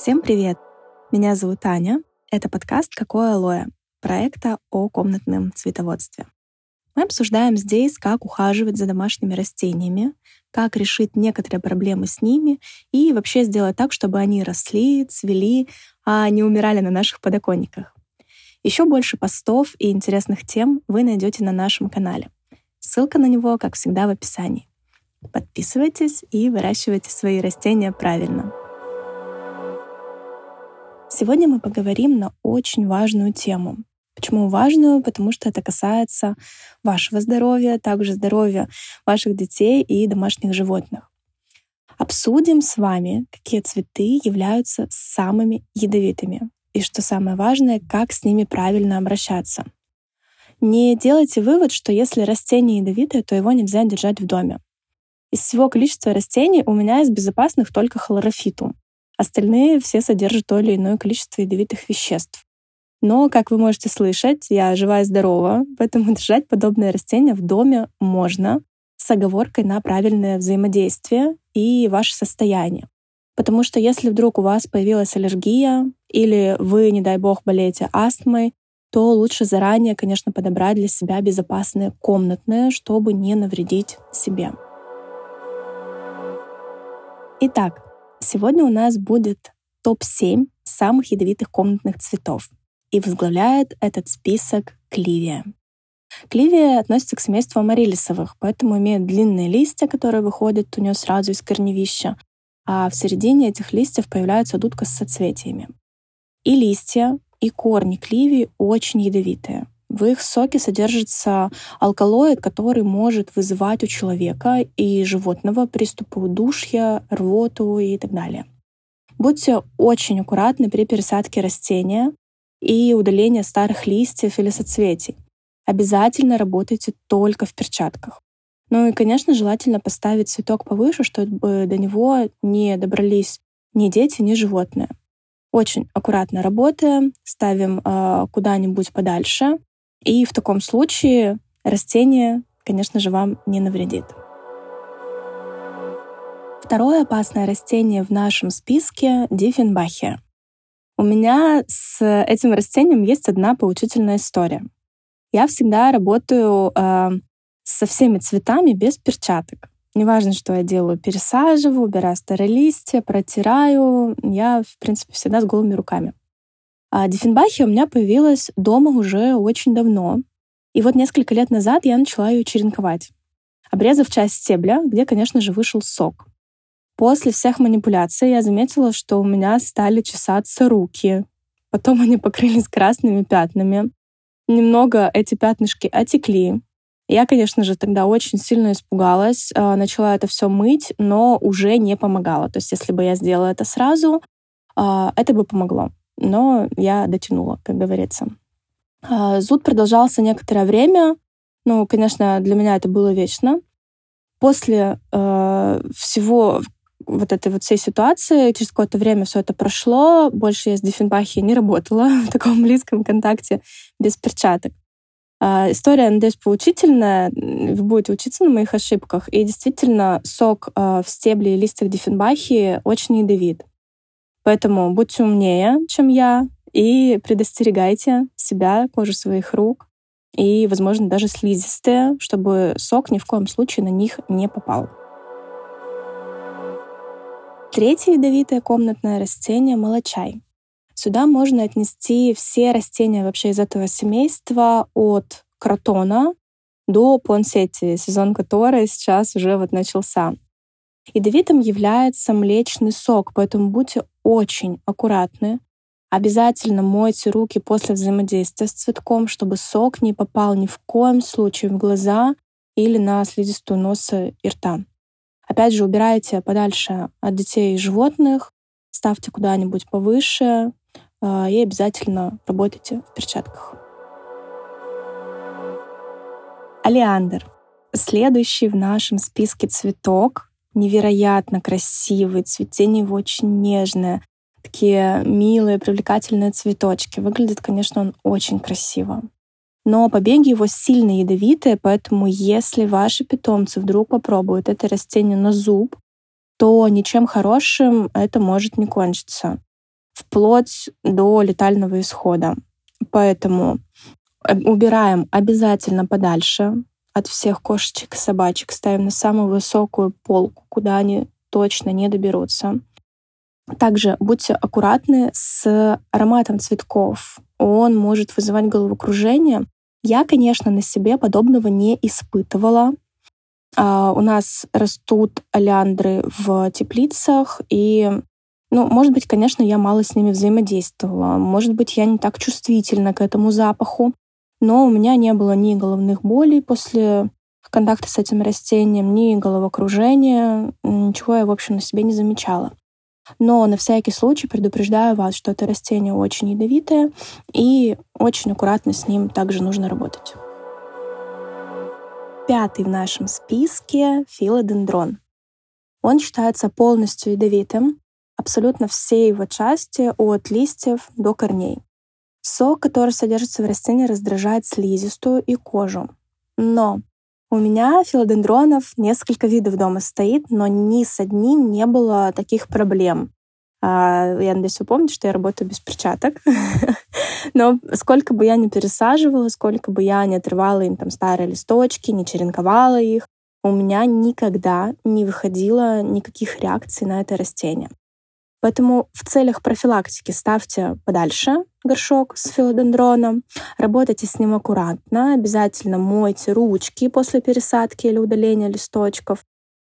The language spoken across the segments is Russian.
Всем привет! Меня зовут Аня. Это подкаст «Какое алоэ» проекта о комнатном цветоводстве. Мы обсуждаем здесь, как ухаживать за домашними растениями, как решить некоторые проблемы с ними и вообще сделать так, чтобы они росли, цвели, а не умирали на наших подоконниках. Еще больше постов и интересных тем вы найдете на нашем канале. Ссылка на него, как всегда, в описании. Подписывайтесь и выращивайте свои растения правильно. Сегодня мы поговорим на очень важную тему. Почему важную? Потому что это касается вашего здоровья, также здоровья ваших детей и домашних животных. Обсудим с вами, какие цветы являются самыми ядовитыми и, что самое важное, как с ними правильно обращаться. Не делайте вывод, что если растение ядовитое, то его нельзя держать в доме. Из всего количества растений у меня из безопасных только хлорофитум. Остальные все содержат то или иное количество ядовитых веществ. Но, как вы можете слышать, я жива и здорова, поэтому держать подобные растения в доме можно с оговоркой на правильное взаимодействие и ваше состояние. Потому что если вдруг у вас появилась аллергия или вы, не дай бог, болеете астмой, то лучше заранее, конечно, подобрать для себя безопасные комнатные, чтобы не навредить себе. Итак, Сегодня у нас будет топ-7 самых ядовитых комнатных цветов. И возглавляет этот список кливия. Кливия относится к семейству амарилисовых, поэтому имеет длинные листья, которые выходят у нее сразу из корневища, а в середине этих листьев появляется дудка с соцветиями. И листья, и корни кливии очень ядовитые. В их соке содержится алкалоид, который может вызывать у человека и животного приступы удушья, рвоту и так далее. Будьте очень аккуратны при пересадке растения и удалении старых листьев или соцветий. Обязательно работайте только в перчатках. Ну и, конечно, желательно поставить цветок повыше, чтобы до него не добрались ни дети, ни животные. Очень аккуратно работаем, ставим э, куда-нибудь подальше, и в таком случае растение, конечно же, вам не навредит. Второе опасное растение в нашем списке — диффенбахия. У меня с этим растением есть одна поучительная история. Я всегда работаю э, со всеми цветами без перчаток. Неважно, что я делаю, пересаживаю, убираю старые листья, протираю. Я, в принципе, всегда с голыми руками. А Диффенбахия у меня появилась дома уже очень давно. И вот несколько лет назад я начала ее черенковать, обрезав часть стебля, где, конечно же, вышел сок. После всех манипуляций я заметила, что у меня стали чесаться руки. Потом они покрылись красными пятнами. Немного эти пятнышки отекли. Я, конечно же, тогда очень сильно испугалась, а, начала это все мыть, но уже не помогало. То есть, если бы я сделала это сразу, а, это бы помогло но я дотянула, как говорится. А, зуд продолжался некоторое время. Ну, конечно, для меня это было вечно. После э, всего вот этой вот всей ситуации, через какое-то время все это прошло, больше я с Диффенбахи не работала в таком близком контакте без перчаток. Э, история, надеюсь, поучительная. Вы будете учиться на моих ошибках. И действительно, сок э, в стебле и листьях Диффенбахи очень ядовит. Поэтому будьте умнее, чем я, и предостерегайте себя, кожу своих рук и, возможно, даже слизистые, чтобы сок ни в коем случае на них не попал. Третье ядовитое комнатное растение — молочай. Сюда можно отнести все растения вообще из этого семейства от кротона до понсетти, сезон которой сейчас уже вот начался. Ядовитым является млечный сок, поэтому будьте очень аккуратны. Обязательно мойте руки после взаимодействия с цветком, чтобы сок не попал ни в коем случае в глаза или на слизистую носа и рта. Опять же, убирайте подальше от детей и животных, ставьте куда-нибудь повыше э, и обязательно работайте в перчатках. Алиандр. Следующий в нашем списке цветок невероятно красивый, цветение его очень нежное, такие милые, привлекательные цветочки. Выглядит, конечно, он очень красиво. Но побеги его сильно ядовитые, поэтому если ваши питомцы вдруг попробуют это растение на зуб, то ничем хорошим это может не кончиться. вплоть до летального исхода. Поэтому э, убираем обязательно подальше от всех кошечек и собачек, ставим на самую высокую полку, куда они точно не доберутся. Также будьте аккуратны с ароматом цветков. Он может вызывать головокружение. Я, конечно, на себе подобного не испытывала. А, у нас растут олеандры в теплицах, и, ну, может быть, конечно, я мало с ними взаимодействовала. Может быть, я не так чувствительна к этому запаху. Но у меня не было ни головных болей после контакта с этим растением, ни головокружения. Ничего я, в общем, на себе не замечала. Но на всякий случай предупреждаю вас, что это растение очень ядовитое, и очень аккуратно с ним также нужно работать. Пятый в нашем списке — филодендрон. Он считается полностью ядовитым, абсолютно все его части от листьев до корней. Сок, который содержится в растении, раздражает слизистую и кожу. Но у меня филодендронов несколько видов дома стоит, но ни с одним не было таких проблем. А, я надеюсь, вы помните, что я работаю без перчаток. Но сколько бы я ни пересаживала, сколько бы я ни отрывала им там старые листочки, не черенковала их, у меня никогда не выходило никаких реакций на это растение. Поэтому в целях профилактики ставьте подальше горшок с филодендроном, работайте с ним аккуратно, обязательно мойте ручки после пересадки или удаления листочков.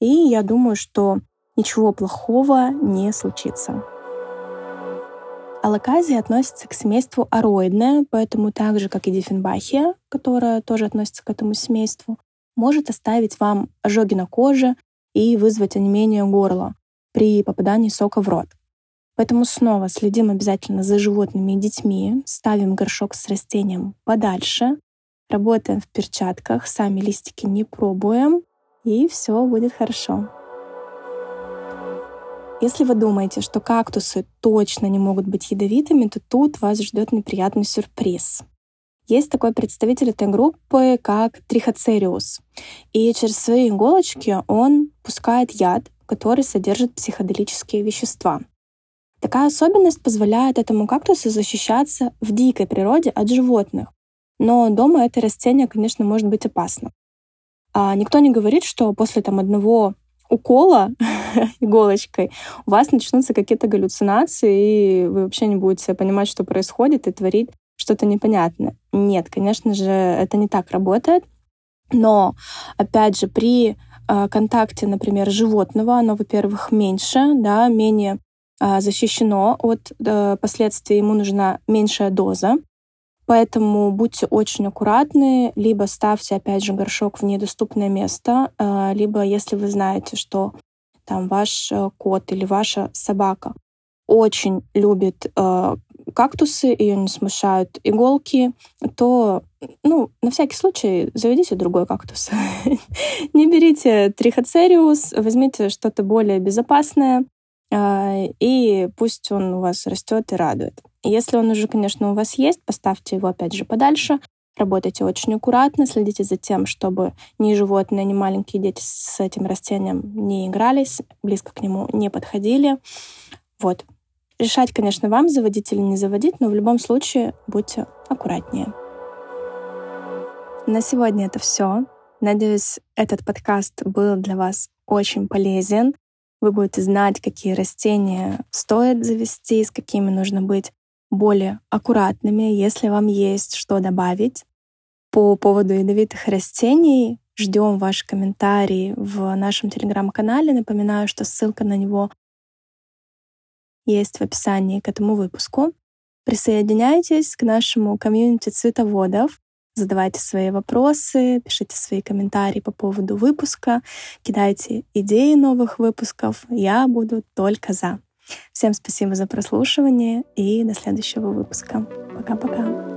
И я думаю, что ничего плохого не случится. Алаказия относится к семейству ароидное, поэтому так же, как и диффенбахия, которая тоже относится к этому семейству, может оставить вам ожоги на коже и вызвать онемение горла при попадании сока в рот. Поэтому снова следим обязательно за животными и детьми, ставим горшок с растением подальше, работаем в перчатках, сами листики не пробуем, и все будет хорошо. Если вы думаете, что кактусы точно не могут быть ядовитыми, то тут вас ждет неприятный сюрприз. Есть такой представитель этой группы, как трихоцериус. И через свои иголочки он пускает яд, который содержит психоделические вещества. Такая особенность позволяет этому кактусу защищаться в дикой природе от животных. Но дома это растение, конечно, может быть опасно. А никто не говорит, что после там, одного укола иголочкой у вас начнутся какие-то галлюцинации, и вы вообще не будете понимать, что происходит, и творить что-то непонятное. Нет, конечно же, это не так работает. Но, опять же, при э, контакте, например, животного, оно, во-первых, меньше, да, менее защищено от э, последствий, ему нужна меньшая доза. Поэтому будьте очень аккуратны, либо ставьте, опять же, горшок в недоступное место, а, либо если вы знаете, что там ваш э, кот или ваша собака очень любит э, кактусы, ее не смущают иголки, то, ну, на всякий случай заведите другой кактус. не берите трихоцериус, возьмите что-то более безопасное, а, и пусть он у вас растет и радует. Если он уже, конечно, у вас есть, поставьте его опять же подальше, Работайте очень аккуратно, следите за тем, чтобы ни животные, ни маленькие дети с этим растением не игрались, близко к нему не подходили. Вот. Решать, конечно, вам, заводить или не заводить, но в любом случае будьте аккуратнее. На сегодня это все. Надеюсь, этот подкаст был для вас очень полезен. Вы будете знать, какие растения стоит завести, с какими нужно быть более аккуратными, если вам есть что добавить. По поводу ядовитых растений ждем ваши комментарии в нашем телеграм-канале. Напоминаю, что ссылка на него есть в описании к этому выпуску. Присоединяйтесь к нашему комьюнити цветоводов. Задавайте свои вопросы, пишите свои комментарии по поводу выпуска, кидайте идеи новых выпусков. Я буду только за. Всем спасибо за прослушивание и до следующего выпуска. Пока-пока.